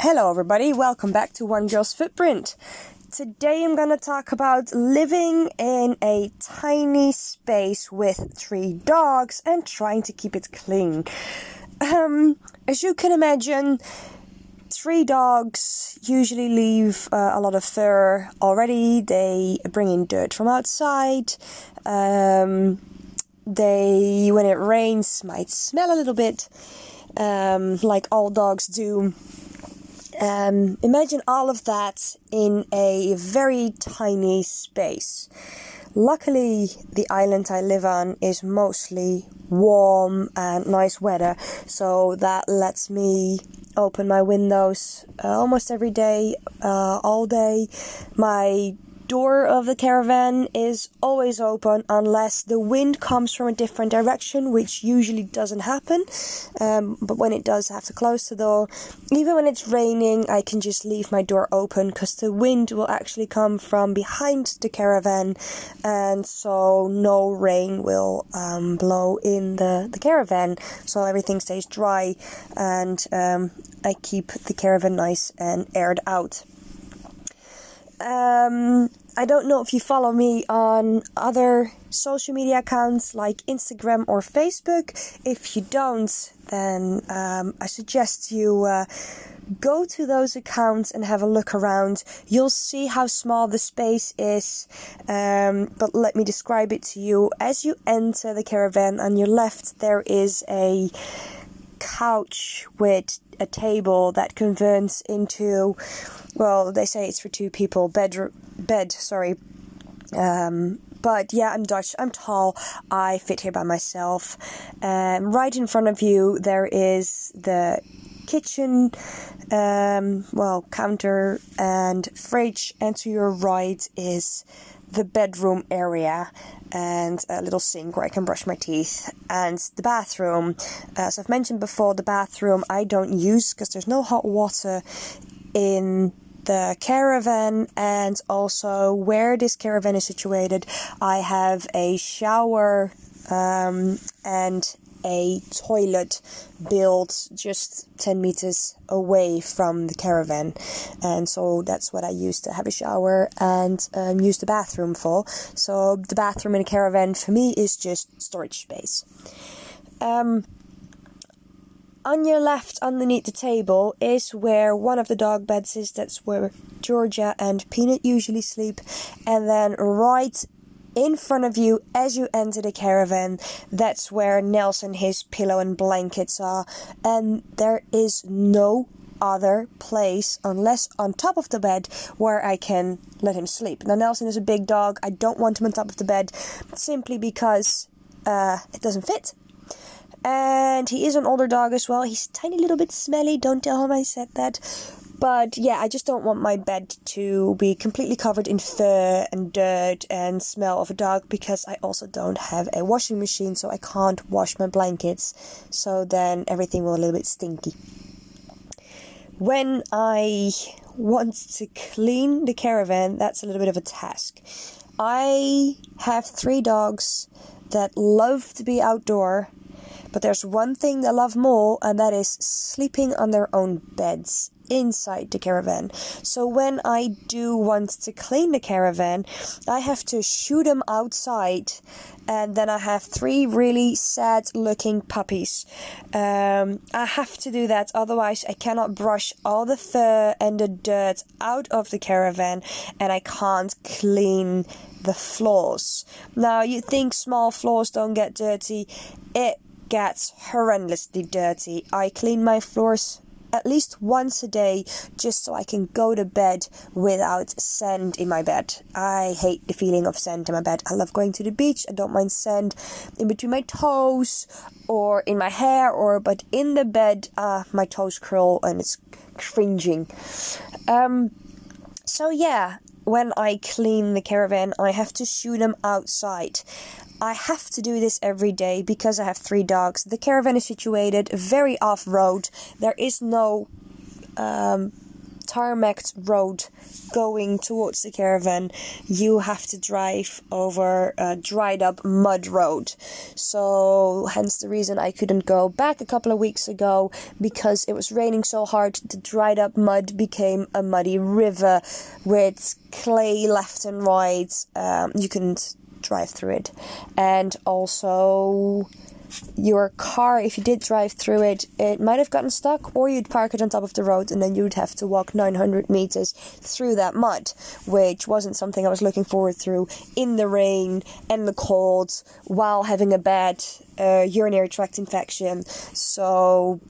Hello, everybody. Welcome back to One Girl's Footprint. Today I'm going to talk about living in a tiny space with three dogs and trying to keep it clean. Um, as you can imagine, three dogs usually leave uh, a lot of fur already. They bring in dirt from outside. Um, they, when it rains, might smell a little bit, um, like all dogs do. Um, imagine all of that in a very tiny space. Luckily, the island I live on is mostly warm and nice weather, so that lets me open my windows uh, almost every day, uh, all day. My door of the caravan is always open unless the wind comes from a different direction, which usually doesn't happen. Um, but when it does, I have to close the door. Even when it's raining, I can just leave my door open because the wind will actually come from behind the caravan, and so no rain will um, blow in the, the caravan, so everything stays dry, and um, I keep the caravan nice and aired out. Um, I don't know if you follow me on other social media accounts like Instagram or Facebook. If you don't, then um, I suggest you uh, go to those accounts and have a look around. You'll see how small the space is, um, but let me describe it to you. As you enter the caravan, on your left, there is a couch with a table that converts into well they say it's for two people bed bed sorry. Um, but yeah i'm dutch i'm tall i fit here by myself. Um, right in front of you there is the kitchen um, well counter and fridge. And to your right is the bedroom area and a little sink where I can brush my teeth, and the bathroom. As I've mentioned before, the bathroom I don't use because there's no hot water in the caravan and also where this caravan is situated I have a shower um, and a toilet built just 10 meters away from the caravan. And so that's what i used to have a shower and um, use the bathroom for. So the bathroom in a caravan for me is just storage space. Um, on your left underneath the table is where one of the dog beds is. That's where georgia and peanut usually sleep. And then right in front of you as you enter the caravan. That's where Nelson, his pillow and blankets are, and there is no other place unless on top of the bed where I can let him sleep. Now Nelson is a big dog. I don't want him on top of the bed simply because uh, it doesn't fit. And he is an older dog as well. He's tiny little bit smelly. Don't tell him I said that. But yeah, I just don't want my bed to be completely covered in fur and dirt and smell of a dog because I also don't have a washing machine, so I can't wash my blankets. So then everything will a little bit stinky. When I want to clean the caravan, that's a little bit of a task. I have three dogs that love to be outdoor, but there's one thing they love more, and that is sleeping on their own beds inside the caravan. So when I do want to clean the caravan, I have to shoot them outside, and then I have three really sad looking puppies. Um, I have to do that, otherwise, I cannot brush all the fur and the dirt out of the caravan, and I can't clean the floors. Now, you think small floors don't get dirty, it gets horrendously dirty. I clean my floors at least once a day just so I can go to bed without sand in my bed. I hate the feeling of sand in my bed. I love going to the beach. I don't mind sand in between my toes or in my hair or but in the bed uh, my toes curl and it's cringing. Um so yeah, when I clean the caravan, I have to shoot them outside. I have to do this every day because I have three dogs. The caravan is situated very off road. There is no um, tarmacked road going towards the caravan, you have to drive over a dried up mud road. So, hence the reason I couldn't go back a couple of weeks ago because it was raining so hard, the dried up mud became a muddy river with clay left and right. Um, you couldn't drive through it. And also, your car, if you did drive through it, it might have gotten stuck, or you'd park it on top of the road and then you'd have to walk 900 meters through that mud, which wasn't something I was looking forward through in the rain and the cold while having a bad uh, urinary tract infection. So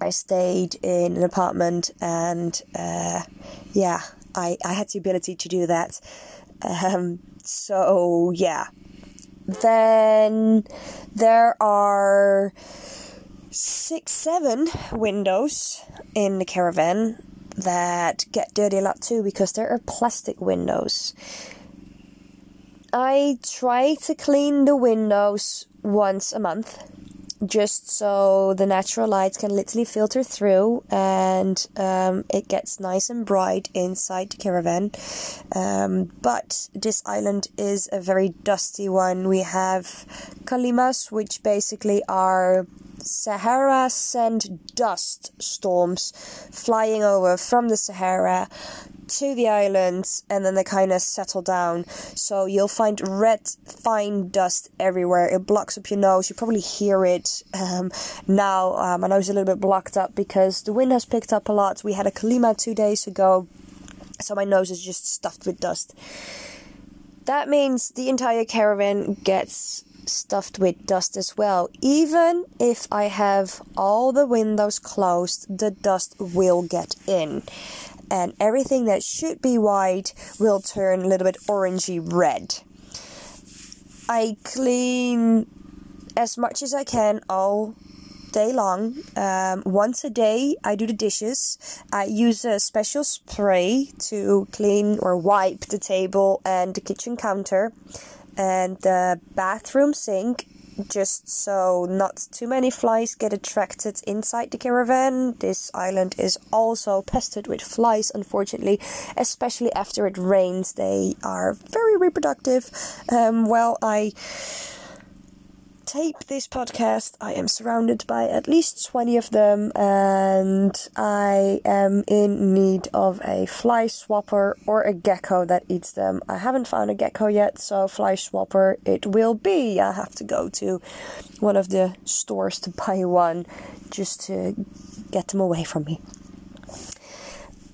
I stayed in an apartment and uh, yeah, I, I had the ability to do that. Um, so yeah, then there are six, seven windows in the caravan that get dirty a lot too because there are plastic windows. I try to clean the windows once a month just so the natural light can literally filter through and um, it gets nice and bright inside the caravan. Um, but this island is a very dusty one. We have calimas, which basically are Sahara sand dust storms flying over from the Sahara to the islands and then they kind of settle down. So you'll find red fine dust everywhere. It blocks up your nose. You probably hear it um, now. Um, my nose is a little bit blocked up because the wind has picked up a lot. We had a calima two days ago, so my nose is just stuffed with dust. That means the entire caravan gets stuffed with dust as well. Even if I have all the windows closed, the dust will get in and everything that should be white will turn a little bit orangey red. I clean as much as I can all day long. Um, once a day, I do the dishes. I use a special spray to clean or wipe the table and the kitchen counter and the bathroom sink just so not too many flies get attracted inside the caravan. This island is also pestered with flies, unfortunately, especially after it rains. They are very reproductive. Um, well, I tape this podcast, I am surrounded by at least 20 of them, and I am in need of a fly swapper or a gecko that eats them. I haven't found a gecko yet, so fly swapper it will be. I have to go to one of the stores to buy one just to get them away from me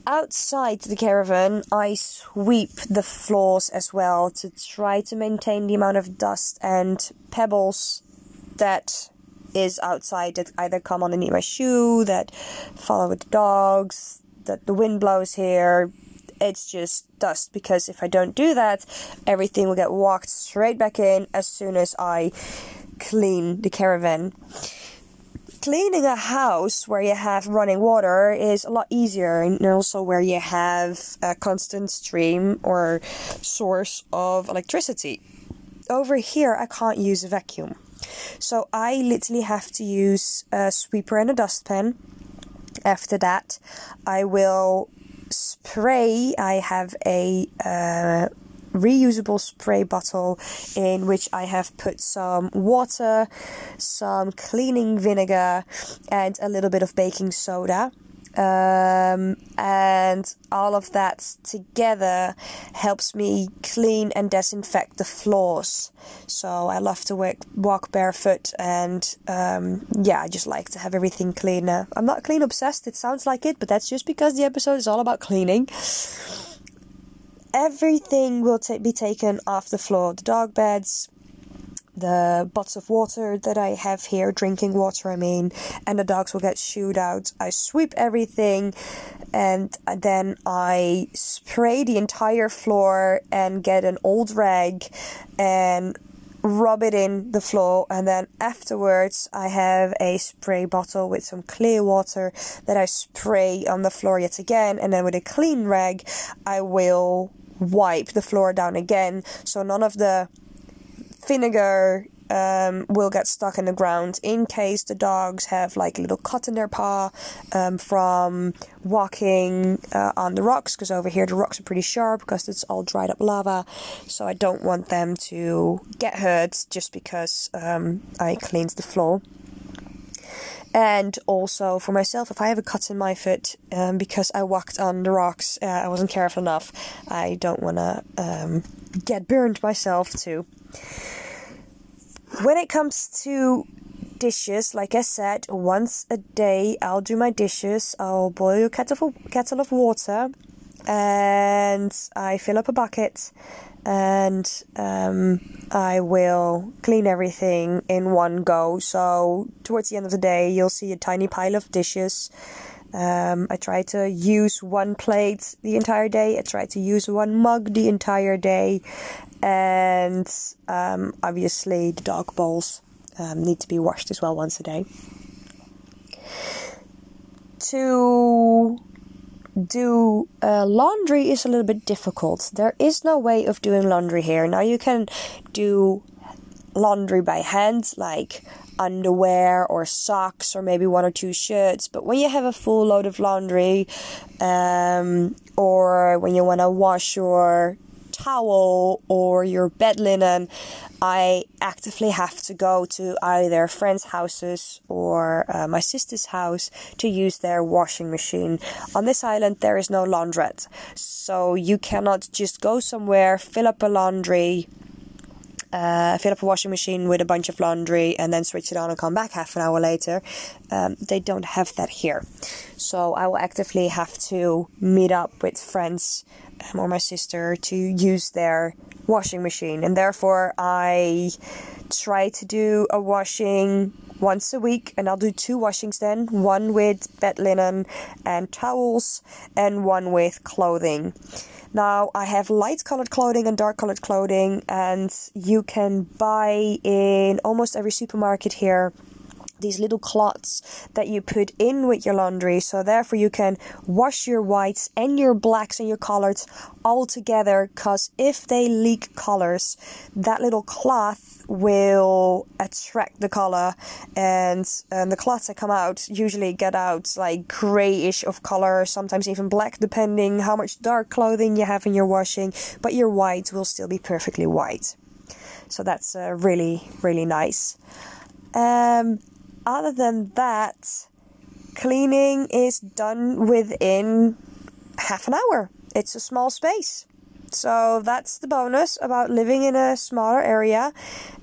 outside the caravan, I sweep the floors as well to try to maintain the amount of dust and pebbles that is outside that either come underneath my shoe, that follow with the dogs, that the wind blows here. It's just dust because if I don't do that, everything will get walked straight back in as soon as I clean the caravan. Cleaning a house where you have running water is a lot easier, and also where you have a constant stream or source of electricity. Over here, I can't use a vacuum so I literally have to use a sweeper and a dustpan. After that, I will spray. I have a uh, reusable spray bottle in which I have put some water, some cleaning vinegar, and a little bit of baking soda um, and all of that together helps me clean and disinfect the floors. So I love to work, walk barefoot, and um, yeah, I just like to have everything clean. I'm not clean obsessed. It sounds like it, but that's just because the episode is all about cleaning. Everything will ta- be taken off the floor. The dog beds, the bottles of water that I have here, drinking water, I mean, and the dogs will get shooed out. I sweep everything and then I spray the entire floor and get an old rag and rub it in the floor and then afterwards I have a spray bottle with some clear water that I spray on the floor yet again and then with a clean rag I will wipe the floor down again so none of the vinegar um, will get stuck in the ground in case the dogs have like a little cut in their paw um, from walking uh, on the rocks because over here the rocks are pretty sharp because it's all dried up lava. So I don't want them to get hurt just because um, I cleaned the floor and also for myself if i have a cut in my foot um, because i walked on the rocks uh, i wasn't careful enough i don't want to um, get burned myself too. When it comes to dishes like i said once a day i'll do my dishes i'll boil a kettle, kettle of water and i fill up a bucket and um, I will clean everything in one go. So, towards the end of the day, you'll see a tiny pile of dishes. Um, I try to use one plate the entire day, I try to use one mug the entire day, and um, obviously, the dog bowls um, need to be washed as well once a day. To do uh, laundry is a little bit difficult. There is no way of doing laundry here. Now you can do laundry by hand, like underwear or socks or maybe one or two shirts. But when you have a full load of laundry, um, or when you want to wash your towel or your bed linen, I actively have to go to either friends' houses or uh, my sister's house to use their washing machine. On this island, there is no laundrette, so you cannot just go somewhere, fill up a laundry. Uh, fill up a washing machine with a bunch of laundry and then switch it on and come back half an hour later. Um, they don't have that here. So I will actively have to meet up with friends um, or my sister to use their washing machine, and therefore I try to do a washing once a week, and I'll do two washings then. One with bed linen and towels, and one with clothing. Now, I have light colored clothing and dark colored clothing, and you can buy in almost every supermarket here these little clots that you put in with your laundry. So therefore you can wash your whites and your blacks and your colors all together because if they leak colors that little cloth will attract the color and, the cloths that come out usually get out like grayish of color sometimes even black depending how much dark clothing you have in your washing but your whites will still be perfectly white. So that's uh, really really nice. Um, other than that, cleaning is done within half an hour. It's a small space. So that's the bonus about living in a smaller area.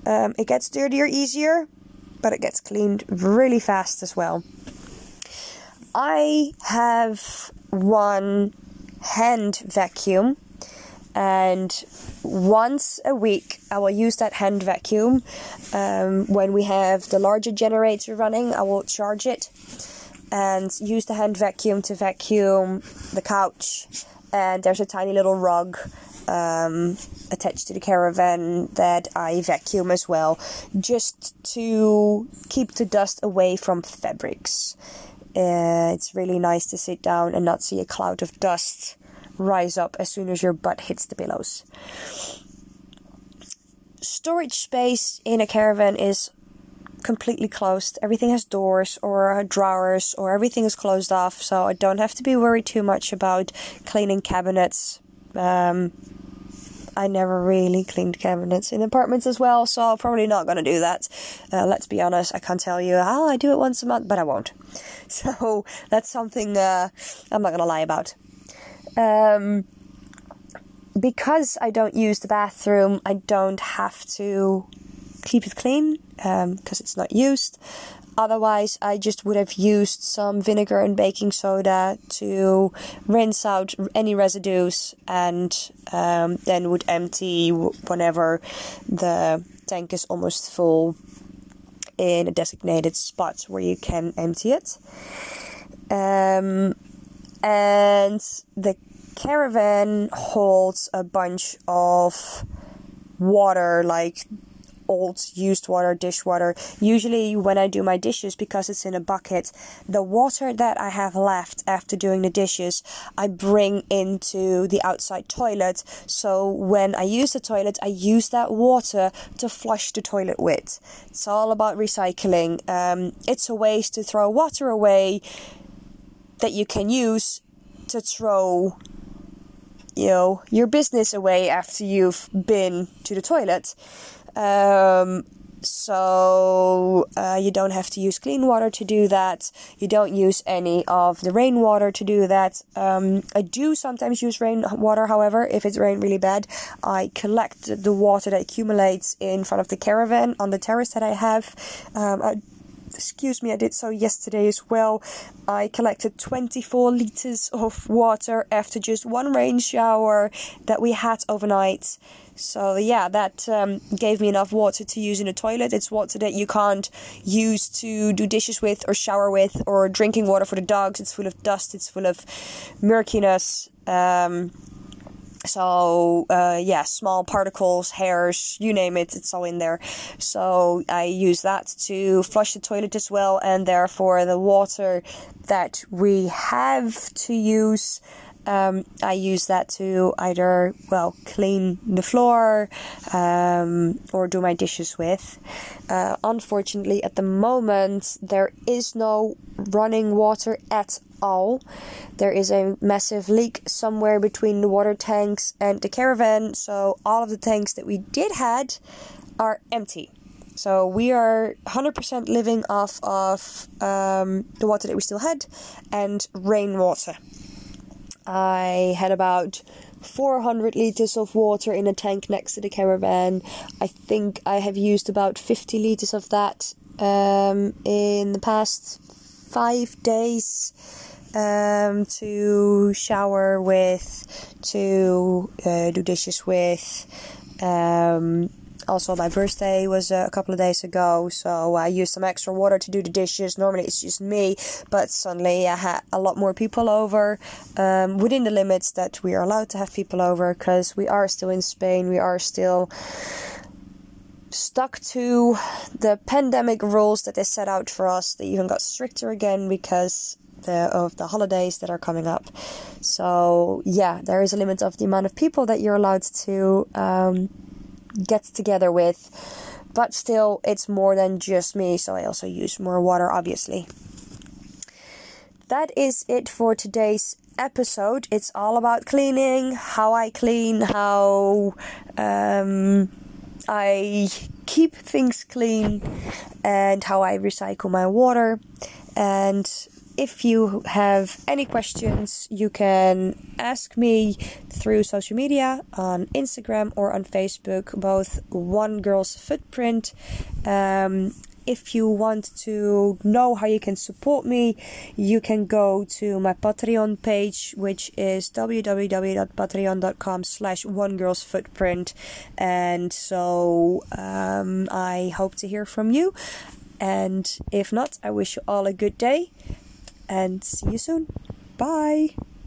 Um, it gets dirtier easier, but it gets cleaned really fast as well. I have one hand vacuum and once a week I will use that hand vacuum. Um, when we have the larger generator running, I will charge it and use the hand vacuum to vacuum the couch. And there's a tiny little rug um, attached to the caravan that I vacuum as well, just to keep the dust away from fabrics. Uh, it's really nice to sit down and not see a cloud of dust rise up as soon as your butt hits the pillows. Storage space in a caravan is completely closed. Everything has doors or drawers or everything is closed off, so I don't have to be worried too much about cleaning cabinets. Um, I never really cleaned cabinets in apartments as well, so I'm probably not going to do that. Uh, let's be honest, I can't tell you, oh, I do it once a month, but I won't. So that's something uh, I'm not going to lie about. Um, because I don't use the bathroom, I don't have to keep it clean because um, it's not used. Otherwise, I just would have used some vinegar and baking soda to rinse out any residues and um, then would empty whenever the tank is almost full in a designated spot where you can empty it. Um, and the caravan holds a bunch of water like old used water, dishwater. Usually, when I do my dishes, because it's in a bucket, the water that I have left after doing the dishes, I bring into the outside toilet. So when I use the toilet, I use that water to flush the toilet with. It's all about recycling. Um, it's a waste to throw water away that you can use to throw you know your business away after you've been to the toilet um, so uh, you don't have to use clean water to do that. You don't use any of the rainwater to do that. Um, I do sometimes use rainwater, however, if it's rained really bad. I collect the water that accumulates in front of the caravan on the terrace that I have. Um, I excuse me, I did so yesterday as well. I collected 24 liters of water after just one rain shower that we had overnight. So yeah, that um, gave me enough water to use in the toilet. It's water that you can't use to do dishes with or shower with or drinking water for the dogs. It's full of dust. It's full of murkiness. Um, so uh, yeah small particles hairs you name it it's all in there. So i use that to flush the toilet as well and therefore the water that we have to use um, I use that to either well clean the floor um, or do my dishes with. Uh, unfortunately, at the moment there is no running water at all. There is a massive leak somewhere between the water tanks and the caravan, so all of the tanks that we did had are empty. So we are 100% living off of um, the water that we still had and rainwater. I had about 400 liters of water in a tank next to the caravan. I think I have used about 50 liters of that um, in the past five days um, to shower with, to uh, do dishes with. Um, also, my birthday was a couple of days ago, so I used some extra water to do the dishes. Normally, it's just me, but suddenly I had a lot more people over um, within the limits that we are allowed to have people over because we are still in Spain. We are still stuck to the pandemic rules that they set out for us. They even got stricter again because the, of the holidays that are coming up. So yeah, there is a limit of the amount of people that you're allowed to um, get together with. But still, it's more than just me, so I also use more water, obviously. That is it for today's episode. It's all about cleaning, how I clean, how um, I keep things clean, and how I recycle my water. And if you have any questions, you can ask me through social media on Instagram or on Facebook, both One Girl's Footprint. Um, if you want to know how you can support me, you can go to my Patreon page, which is www.patreon.com slash one girl's footprint. And so um, I hope to hear from you. And if not, I wish you all a good day and see you soon. Bye.